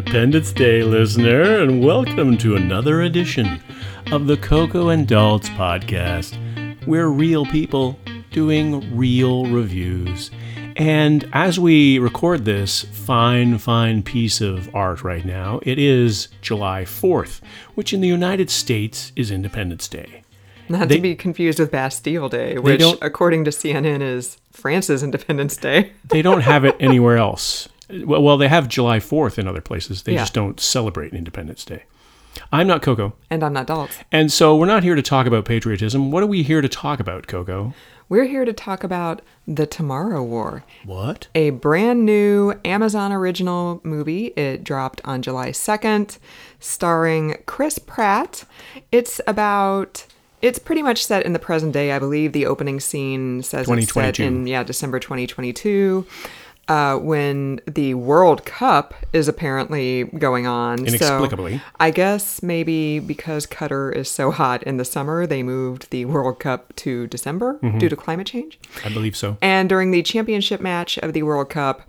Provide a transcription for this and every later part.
Independence Day, listener, and welcome to another edition of the Coco and Daltz podcast. We're real people doing real reviews. And as we record this fine, fine piece of art right now, it is July 4th, which in the United States is Independence Day. Not They- to be confused with Bastille Day, which, according to CNN, is France's Independence Day. They don't have it anywhere else. Well, well, they have July 4th in other places. They Yeah. just don't celebrate Independence Day. I'm not Coco. And I'm not Daltz. And so we're not here to talk about patriotism. What are we here to talk about, Coco? We're here to talk about The Tomorrow War, What? a brand new Amazon original movie. It dropped on July 2nd, starring Chris Pratt. It's about. It's pretty much set in the present day, I believe. The opening scene says it's set in yeah December 2022, uh, when the World Cup is apparently going on. So Inexplicably. I guess maybe because Qatar is so hot in the summer, they moved the World Cup to December Mm-hmm. due to climate change. I believe so. And during the championship match of the World Cup,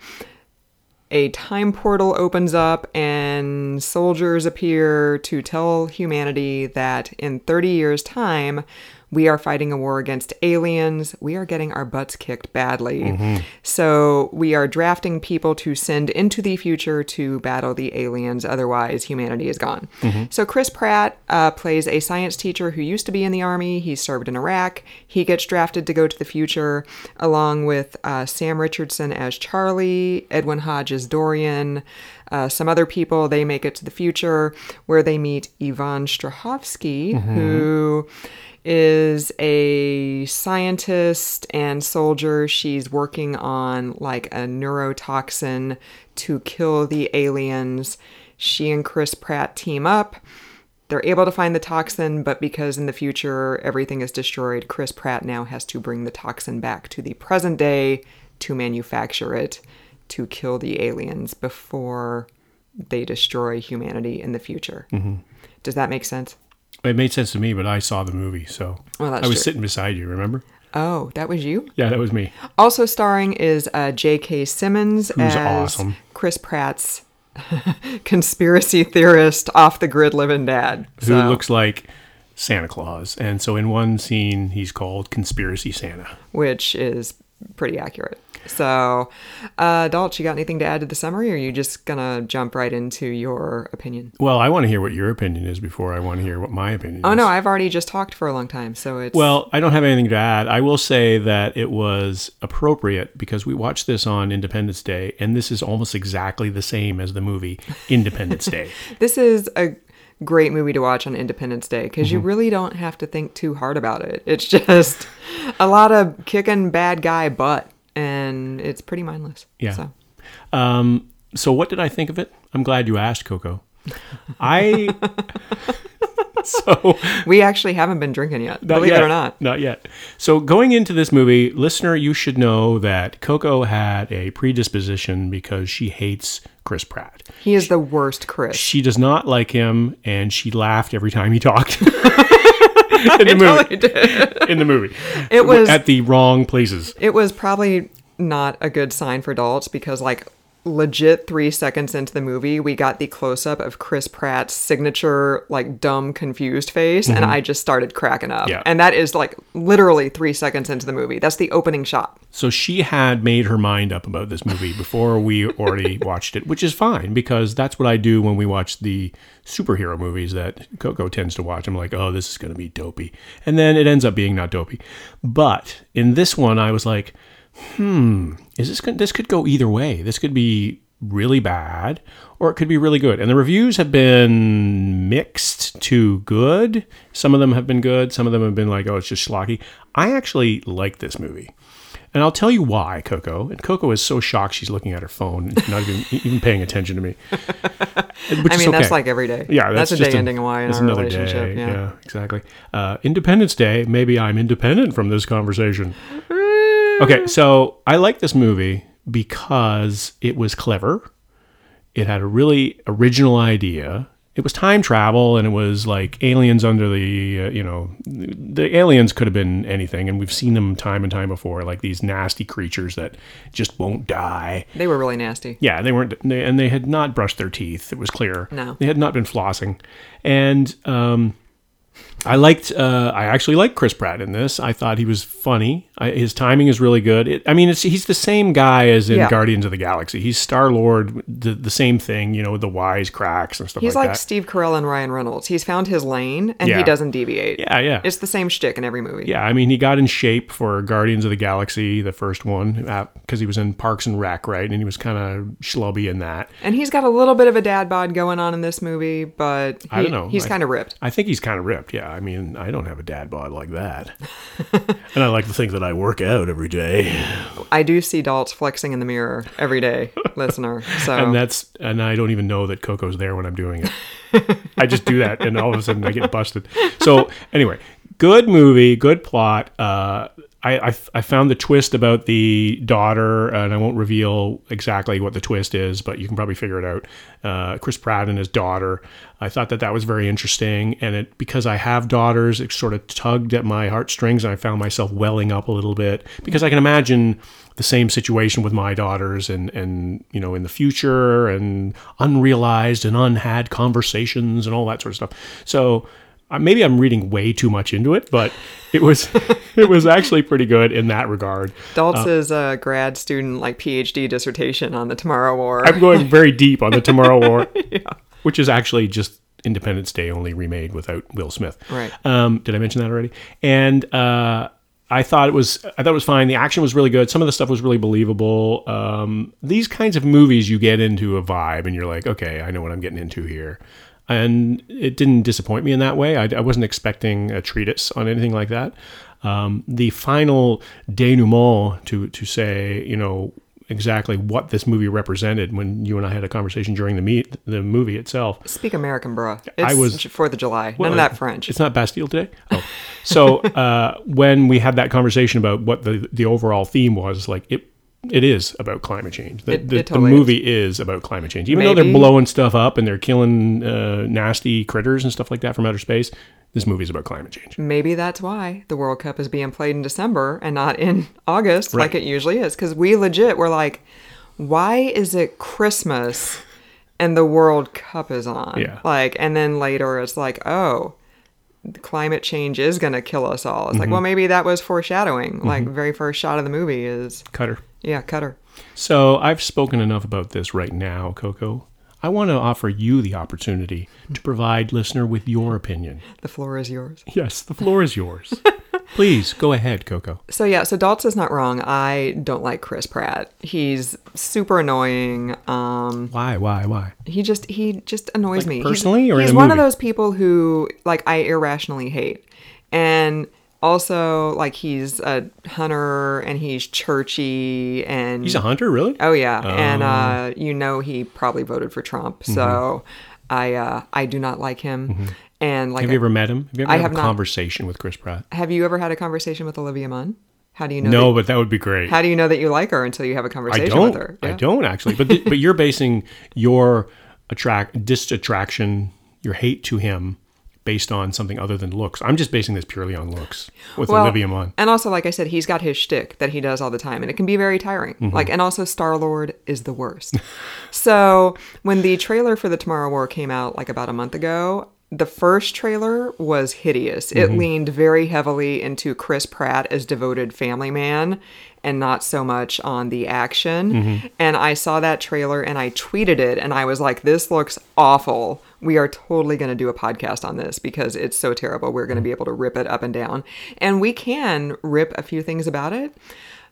a time portal opens up and soldiers appear to tell humanity that in 30 years' time, we are fighting a war against aliens. We are getting our butts kicked badly. So we are drafting people to send into the future to battle the aliens. Otherwise, humanity is gone. So Chris Pratt uh, plays a science teacher who used to be in the army. He served in Iraq. He gets drafted to go to the future, along with uh, Sam Richardson as Charlie, Edwin Hodge as Dorian, uh, some other people. They make it to the future where they meet Yvonne Strahovski, who is a scientist and soldier. She's working on like a neurotoxin to kill the aliens. She and Chris Pratt team up. They're able to find the toxin, but because in the future everything is destroyed, Chris Pratt now has to bring the toxin back to the present day to manufacture it to kill the aliens before they destroy humanity in the future. Does that make sense? It made sense to me, but I saw the movie, so Well, that's I was true. sitting beside you. Remember? Oh, that was you? Yeah, that was me. Also starring is uh, J.K. Simmons Who's as awesome. Chris Pratt's conspiracy theorist, off the grid living dad. Who So- looks like Santa Claus, and so in one scene he's called Conspiracy Santa. which is pretty accurate. So, uh, Dalt, you got anything to add to the summary, or are you just gonna jump right into your opinion? Well, I want to hear what your opinion is before I want to hear what my opinion Oh is. no, I've already just talked for a long time, so it's Well, I don't have anything to add. I will say that it was appropriate because we watched this on Independence Day, and this is almost exactly the same as the movie Independence Day. this is a great movie to watch on Independence Day because Mm-hmm. you really don't have to think too hard about it. It's just a lot of kicking bad guy butt, and it's pretty mindless. Yeah. So. Um, so, what did I think of it? I'm glad you asked, Coco. I so We actually haven't been drinking yet, Not believe yet. it or not. Not yet. So going into this movie, listener, you should know that Coco had a predisposition because she hates Chris Pratt. He is the worst Chris. She does not like him, and she laughed every time he talked. in the movie. Totally. In the movie, It was at the wrong places. It was probably not a good sign for adults because, like, legit three seconds into the movie, we got the close up of Chris Pratt's signature, like, dumb, confused face, and mm-hmm. I just started cracking up. Yeah. And that is, like, literally three seconds into the movie. That's the opening shot. So she had made her mind up about this movie before we already watched it, which is fine because that's what I do when we watch the superhero movies that Coco tends to watch. I'm like, oh, this is going to be dopey. And then it ends up being not dopey. But in this one, I was like, hmm, is this going this could go either way. This could be really bad or it could be really good. And the reviews have been mixed to good. Some of them have been good. Some of them have been like, oh, it's just schlocky. I actually like this movie. And I'll tell you why, Coco. And Coco is so shocked she's looking at her phone, not even even paying attention to me. I mean, that's like every day. yeah, that's, that's, a day ending a Y in that's our relationship. Day. Yeah. exactly. Uh, Independence Day. Maybe I'm independent from this conversation. Okay, so I like this movie because it was clever. It had a really original idea. it was time travel and it was like aliens under the uh, you know the aliens could have been anything and we've seen them time and time before like these nasty creatures that just won't die They were really nasty. yeah they weren't they, and they had not brushed their teeth it was clear No. they had not been flossing and um I liked. Uh, I actually liked Chris Pratt in this. I thought he was funny. His timing is really good. It, I mean, it's, he's the same guy as in Yeah. Guardians of the Galaxy. He's Star Lord, the, the same thing. You know, the wise cracks and stuff like that. He's like, like. Steve Carell and Ryan Reynolds. He's found his lane and Yeah. he doesn't deviate. Yeah, yeah. It's the same shtick in every movie. Yeah, I mean, he got in shape for Guardians of the Galaxy, the first one, uh, because he was in Parks and Rec, right? And he was kind of schlubby in that. And he's got a little bit of a dad bod going on in this movie, but he, I don't know. He's kind of ripped. I think he's kind of ripped. Yeah, I mean, I don't have a dad bod like that, and I like to think that I work out every day, I do see Daltz flexing in the mirror every day, listener. So and that's and I don't even know that Coco's there when I'm doing it. I just do that, and all of a sudden I get busted. So anyway, good movie, good plot. Uh, I, I I found the twist about the daughter, and I won't reveal exactly what the twist is, but you can probably figure it out. Uh, Chris Pratt and his daughter. I thought that that was very interesting, and it because I have daughters, it sort of tugged at my heartstrings, and I found myself welling up a little bit because I can imagine the same situation with my daughters and and you know in the future and unrealized and unhad conversations and all that sort of stuff so maybe i'm reading way too much into it but it was it was actually pretty good in that regard Daltz is a grad student, like PhD dissertation on the Tomorrow War. i'm going very deep on the tomorrow war which is actually just independence day only remade without will smith Right. um, did I mention that already? And uh, I thought it was I thought it was fine. The action was really good. Some of the stuff was really believable. Um, these kinds of movies, you get into a vibe, and you're like, okay, I know what I'm getting into here. And it didn't disappoint me in that way. I, I wasn't expecting a treatise on anything like that. Um, the final denouement to to say, you know, exactly what this movie represented when you and I had a conversation during the meet the movie itself. Speak American, bro. It's I was- Fourth of July. None of that French. It's not Bastille today. Oh, so uh, when we had that conversation about what the the overall theme was, like it. It is about climate change. The, It- the, it totally the movie is. about climate change. Even though they're blowing stuff up and they're killing uh, nasty critters and stuff like that from outer space, this movie is about climate change. Maybe that's why the World Cup is being played in December and not in August like it usually is. Because we legit were like, why is it Christmas and the World Cup is on? Yeah. Like, and then later it's like, oh, climate change is going to kill us all. It's like, well, maybe that was foreshadowing. Like, very first shot of the movie is, Qatar. Yeah, Qatar. So I've spoken enough about this right now, Coco. I want to offer you the opportunity to provide listener with your opinion. The floor is yours. Yes, the floor is yours. Please go ahead, Coco. So yeah, so Daltz is not wrong. I don't like Chris Pratt. He's super annoying. Um, Why? Why? Why? he just he just annoys me He's- personally or in he's one of those people who like I irrationally hate, and also like he's a hunter and he's churchy and He's a hunter, really? oh yeah, and uh, you know he probably voted for Trump. Mm-hmm. So I uh, I do not like him. And like, Have you ever met him? Have you ever I had have a not. conversation with Chris Pratt? have you ever had a conversation with Olivia Munn? How do you know? No, that- but that would be great. how do you know that you like her until you have a conversation with her? I don't actually. But but you're basing your attract disattraction, your hate to him, based on something other than looks. I'm just basing this purely on looks with Well, Olivia Munn. And also, like I said, he's got his shtick that he does all the time, and it can be very tiring. Mm-hmm. Like, and also, Star Lord is the worst. so, when the trailer for the Tomorrow War came out, like about a month ago, the first trailer was hideous. It Mm-hmm. leaned very heavily into Chris Pratt as devoted family man and not so much on the action. Mm-hmm. And I saw that trailer and I tweeted it and I was like, this looks awful. We are totally going to do a podcast on this because it's so terrible. We're going to be able to rip it up and down. And we can rip a few things about it,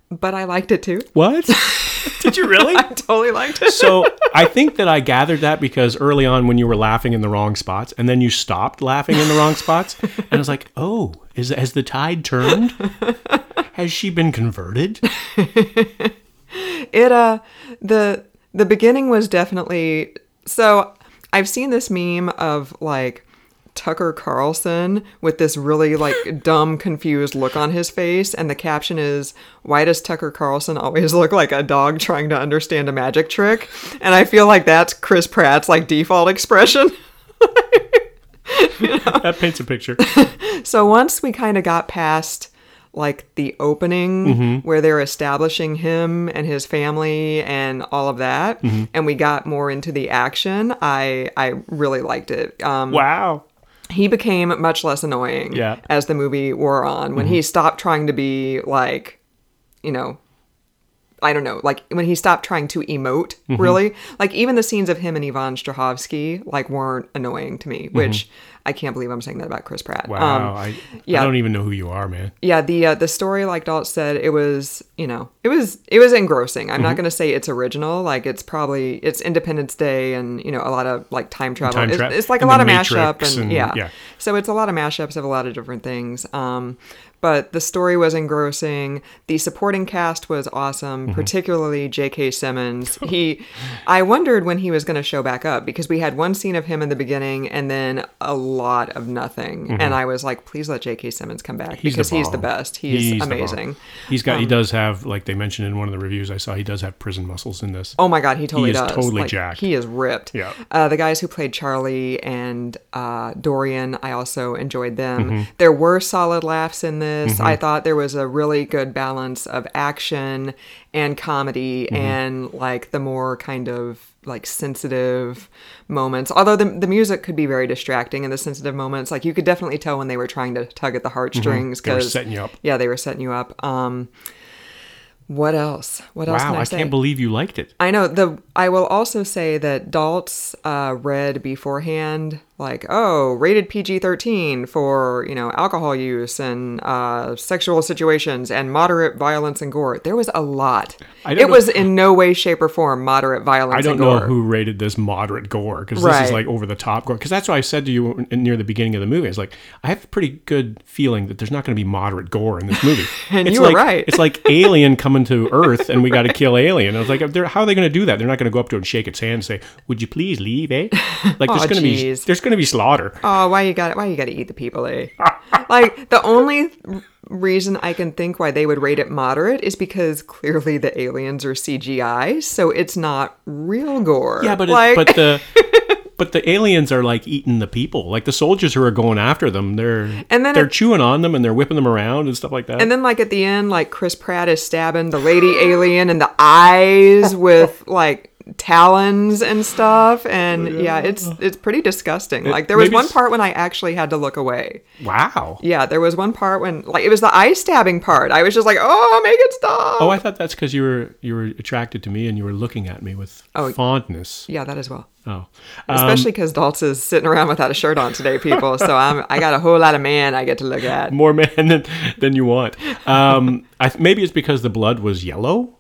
but I liked it too. What? Did you really? I totally liked it. so I think that I gathered that because early on when you were laughing in the wrong spots, and then you stopped laughing in the wrong spots, and I was like, "Oh, is has the tide turned? Has she been converted?" it uh the the beginning was definitely so i've seen this meme of like tucker carlson with this really like dumb confused look on his face and the caption is why does tucker carlson always look like a dog trying to understand a magic trick? And i feel like that's chris pratt's like default expression. That paints a picture. So once we kind of got past like the opening Mm-hmm. where they're establishing him and his family and all of that, Mm-hmm. and we got more into the action, I I really liked it. Um, Wow. he became much less annoying Yeah. Mm-hmm. as the movie wore on when he stopped trying to be like you know i don't know like when he stopped trying to emote Mm-hmm. really like even the scenes of him and yvonne strahovski like weren't annoying to me which i can't believe i'm saying that about chris pratt. Wow. Um, I, yeah. I don't even know who you are, man. yeah the uh, the story like Dalt said it was you know it was it was engrossing i'm not Mm-hmm. going to say it's original like it's probably it's independence day and you know a lot of like time travel Time it's, tra- it's like a lot of mashup and, and- yeah. yeah. so it's a lot of mashups of a lot of different things um but the story was engrossing the supporting cast was awesome Mm-hmm. particularly j.k simmons he i wondered when he was going to show back up because we had one scene of him in the beginning and then a lot of nothing and i was like please let j.k simmons come back Mm-hmm. He's because the he's the best he's, He's amazing Um, He's got. he does have, like they mentioned in one of the reviews I saw, he does have prison muscles in this. Oh my god, he totally is does. totally Like, jacked. He is ripped. Yeah. Uh, the guys who played Charlie and uh, Dorian, I also enjoyed them. Mm-hmm. There were solid laughs in this. I thought there was a really good balance of action and comedy Mm-hmm. and like the more kind of like sensitive moments. Although the the music could be very distracting in the sensitive moments. Like you could definitely tell when they were trying to tug at the heartstrings Mm-hmm. Because setting you up. Yeah, they were setting you up. Um, what else? What else Wow, can I, can't believe you liked it. I know the. I will also say that Dalt's uh, read beforehand, like, oh, rated PG thirteen for you know alcohol use and uh, sexual situations and moderate violence and gore. There was a lot. It know- was in no way, shape, or form moderate violence. I don't know who rated this moderate gore because this is like over the top gore. Because that's why I said to you near the beginning of the movie, I was like, I have a pretty good feeling that there's not going to be moderate gore in this movie. And it's you were like, right. It's like Alien coming to Earth and we got to kill Alien. I was like, how are they going to do that? They're not going to go up to it and shake its hand and say, "Would you please leave?" Eh? Like there's Aw, going to be there's going to be slaughter. Oh, why you got it? Why you got to eat the people, eh? like the only reason I can think why they would rate it moderate is because clearly the aliens are CGI, so it's not real gore. Yeah, but it, but the but the aliens are like eating the people. Like the soldiers who are going after them, they're And then they're it- chewing on them and they're whipping them around and stuff like that. And then, like at the end, like Chris Pratt is stabbing the lady alien in the eyes with like talons and stuff, and yeah, it's it's pretty disgusting. Like there was one part when I actually had to look away. wow. Yeah, there was one part when like it was the eye stabbing part. I was just like, oh, make it stop. Oh, I thought that's because you were you were attracted to me and you were looking at me with Oh. fondness. yeah, that as well. Oh, Especially because Daltz is sitting around without a shirt on today, people. So I'm I got a whole lot of man I get to look at. more man than than you want. Um, I maybe it's because the blood was yellow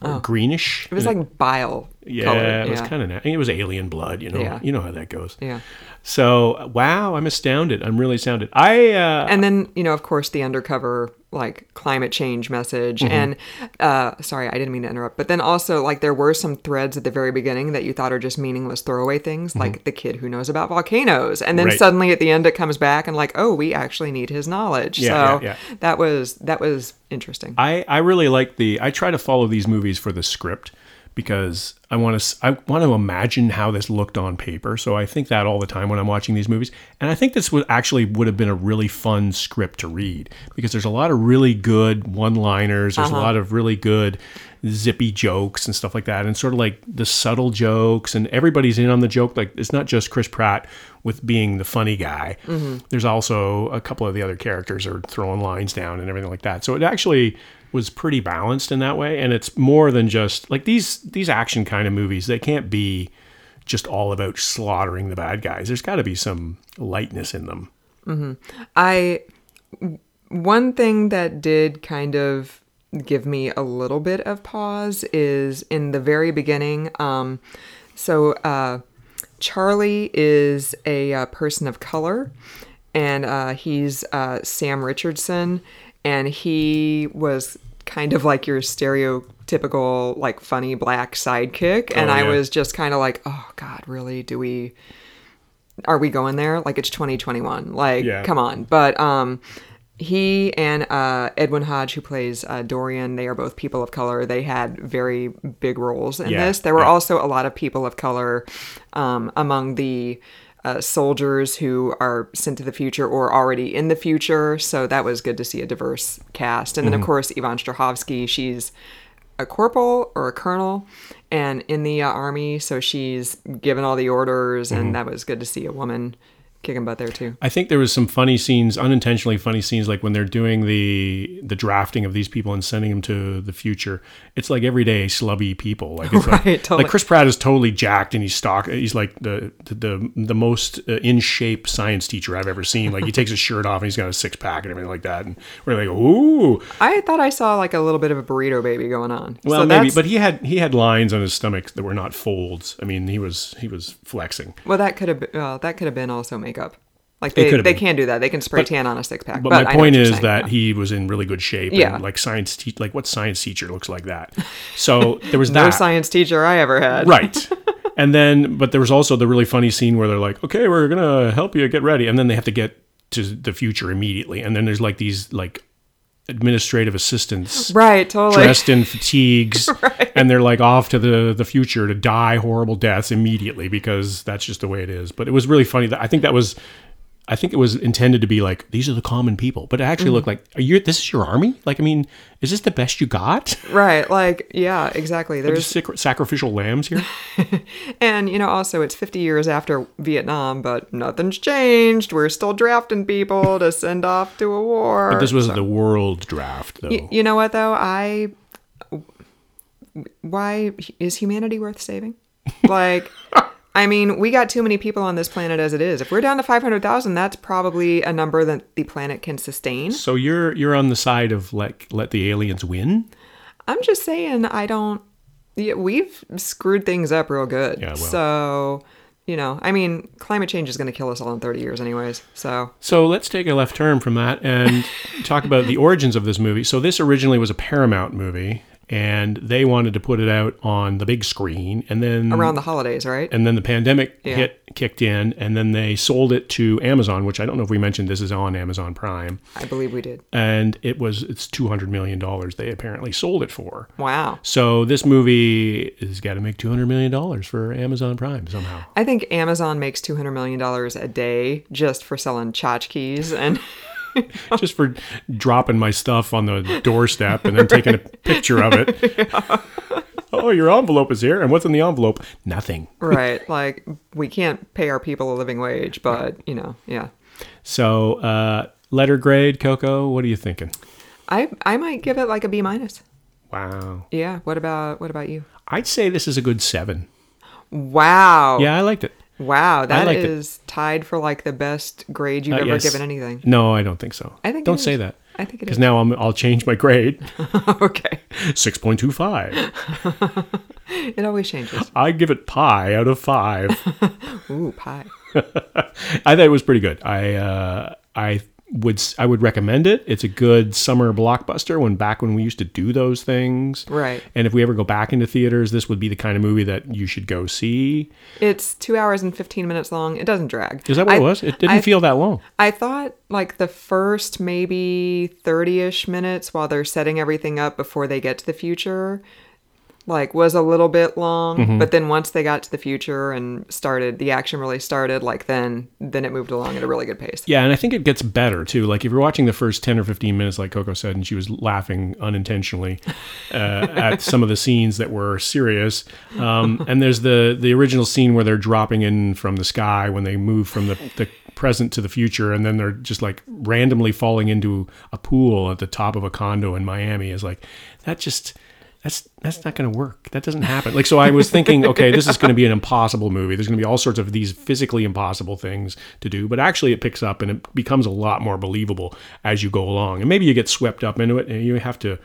or greenish. Oh. It was like bile. Yeah, colored. it was yeah. kind of. Na- it was alien blood. You know. Yeah. You know how that goes. yeah. So wow, I'm astounded. I'm really astounded. I uh, and then you know of course the undercover like climate change message Mm-hmm. and uh sorry i didn't mean to interrupt but then also like there were some threads at the very beginning that you thought are just meaningless throwaway things like the kid who knows about volcanoes and then Mm-hmm. Right. suddenly at the end it comes back and like oh we actually need his knowledge Yeah, so yeah, yeah. that was that was interesting I, I really like the I try to follow these movies for the script because I want to I want to imagine how this looked on paper. So I think that all the time when I'm watching these movies, and I think this would actually would have been a really fun script to read because there's a lot of really good one-liners. There's a uh-huh. lot of really good zippy jokes and stuff like that, and sort of like the subtle jokes, and everybody's in on the joke. Like it's not just Chris Pratt with being the funny guy. Mm-hmm. There's also a couple of the other characters are throwing lines down and everything like that. So it actually was pretty balanced in that way. And it's more than just like these these action kind of movies they can't be just all about slaughtering the bad guys. There's got to be some lightness in them. I one thing that did kind of give me a little bit of pause is in the very beginning. Um, so uh, Charlie is a uh, person of color, and uh, he's uh, Sam Richardson, and he was kind of like your stereotypical like funny black sidekick, and Oh, I was just kind of like, oh God, really? Do we? are we going there? Like it's 2021. Like, Yeah. come on. But um, he and uh, Edwin Hodge, who plays uh, Dorian, they are both people of color. They had very big roles in Yeah, this. There were yeah. also a lot of people of color um, among the uh, soldiers who are sent to the future or already in the future. So that was good to see a diverse cast. And then, of course, Yvonne Strahovski, she's a corporal or a colonel and in the uh, army. So she's given all the orders. And that was good to see a woman kicking butt there, too. I think there was some funny scenes, unintentionally funny scenes, like when they're doing the the drafting of these people and sending them to the future. It's like everyday slubby people. Like it's like, Right, totally. like Chris Pratt is totally jacked and he's stock. He's like the the the, most uh, in shape science teacher I've ever seen. Like he takes his shirt off and he's got a six pack and everything like that. And we're like, ooh, I thought I saw like a little bit of a burrito baby going on. well So maybe. But he had he had lines on his stomach that were not folds. I mean, he was he was flexing. Well, that could have been, well, that could have been also makeup. Like they, they been. can't do that. They can spray tan on a six pack. But, But, my I point is saying, that yeah. he was in really good shape. Yeah. And like science, te- like what science teacher looks like that? So there was no that. science teacher I ever had. right. And then, but there was also the really funny scene where they're like, "Okay, we're gonna help you get ready," and then they have to get to the future immediately, and then there's like these like administrative assistants Right, totally. dressed in fatigues and they're like off to the the future to die horrible deaths immediately because that's just the way it is but it was really funny that i think that was i think it was intended to be like these are the common people but it actually Mm-hmm. looked like are you this is your army like i mean is this the best you got Right, like yeah, exactly. There's sac- sacrificial lambs here and you know also it's 50 years after Vietnam, but nothing's changed. We're still drafting people to send off to a war. but this was the world draft though Y- you know what though? I why is humanity worth saving? Like I mean, we got too many people on this planet as it is. If we're down to 500,000, that's probably a number that the planet can sustain. so you're you're on the side of like let the aliens win I'm just saying, I don't. Yeah, we've screwed things up real good. Yeah, well. So, you know, I mean, climate change is going to kill us all in 30 years, anyways. So, So let's take a left turn from that and talk about the origins of this movie. So this originally was a Paramount movie, and they wanted to put it out on the big screen, and then around the holidays, right? and then the pandemic Yeah. hit kicked in, and then they sold it to Amazon, which I don't know if we mentioned. This is on Amazon Prime, I believe we did. and it was it's two hundred million dollars. They apparently sold it for. Wow. So this movie has got to make two hundred million dollars for Amazon Prime somehow. I think Amazon makes $200 million a day just for selling tchotchkes. And just for dropping my stuff on the doorstep and then taking a picture of it. Oh, your envelope is here. And what's in the envelope? Nothing. right, like we can't pay our people a living wage, but, you know, yeah. So, uh, letter grade, Coco, what are you thinking? I I might give it like a B minus. Wow. Yeah. What about what about you? I'd say this is a good seven. Wow. Yeah, I liked it. Wow, that liked it. is tied for like the best grade you've Uh, ever yes. given anything. No, I don't think so. I think Don't say that. I think it Because now I'm, I'll change my grade. okay. 6.25. It always changes. I give it pi out of five. Ooh, pie. I thought it was pretty good. I uh, I would I would recommend it. It's a good summer blockbuster. When back when we used to do those things, Right. And if we ever go back into theaters, this would be the kind of movie that you should go see. It's two hours and 15 minutes long. It doesn't drag. Is that what I- it was? It didn't I- feel that long. I thought like the first maybe 30 ish minutes while they're setting everything up before they get to the future, like was a little bit long. Mm-hmm. But then once they got to the future and started, the action really started, like then, then it moved along at a really good pace. Yeah, and I think it gets better too. Like if you're watching the first ten or fifteen minutes, like Coco said, and she was laughing unintentionally uh, at some of the scenes that were serious. Um, and there's the the original scene where they're dropping in from the sky when they move from the, the present to the future, and then they're just like randomly falling into a pool at the top of a condo in Miami. Is like that just. That's that's not going to work. That doesn't happen. Like so, I was thinking, okay, this is going to be an impossible movie. There's going to be all sorts of these physically impossible things to do, but actually, it picks up and it becomes a lot more believable as you go along. And maybe you get swept up into it, and you have to.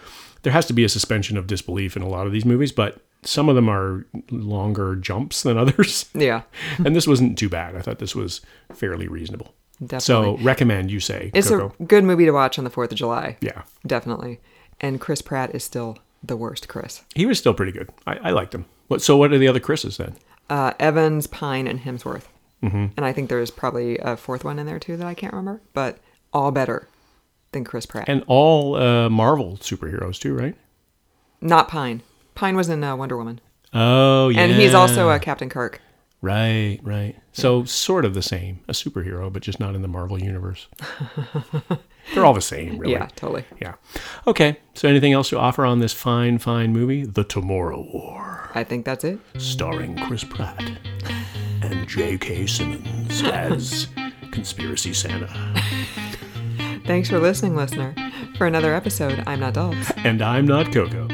There has to be a suspension of disbelief in a lot of these movies, but some of them are longer jumps than others. Yeah. and this wasn't too bad. I thought this was fairly reasonable. Definitely. So recommend you say It's Coco. a good movie to watch on the 4th of July. yeah, Definitely. And Chris Pratt is still the worst Chris. he was still pretty good. I, I liked him. What? So what are the other Chris's then? Uh, Evans, Pine, and Hemsworth. Mm-hmm. And I think there's probably a fourth one in there too that I can't remember, but all better than Chris Pratt. And all uh, Marvel superheroes too, right? Not Pine. Pine was in uh, Wonder Woman. Oh yeah, And he's also a Captain Kirk. Right, right. So sort of the same, a superhero, but just not in the Marvel universe. They're all the same, really. Yeah, totally. Yeah. Okay. So anything else to offer on this fine, fine movie, The Tomorrow War, I think that's it. starring Chris Pratt and J.K. Simmons as Conspiracy Santa. Thanks for listening, listener. For another episode, I'm not Dolph. And I'm not Coco.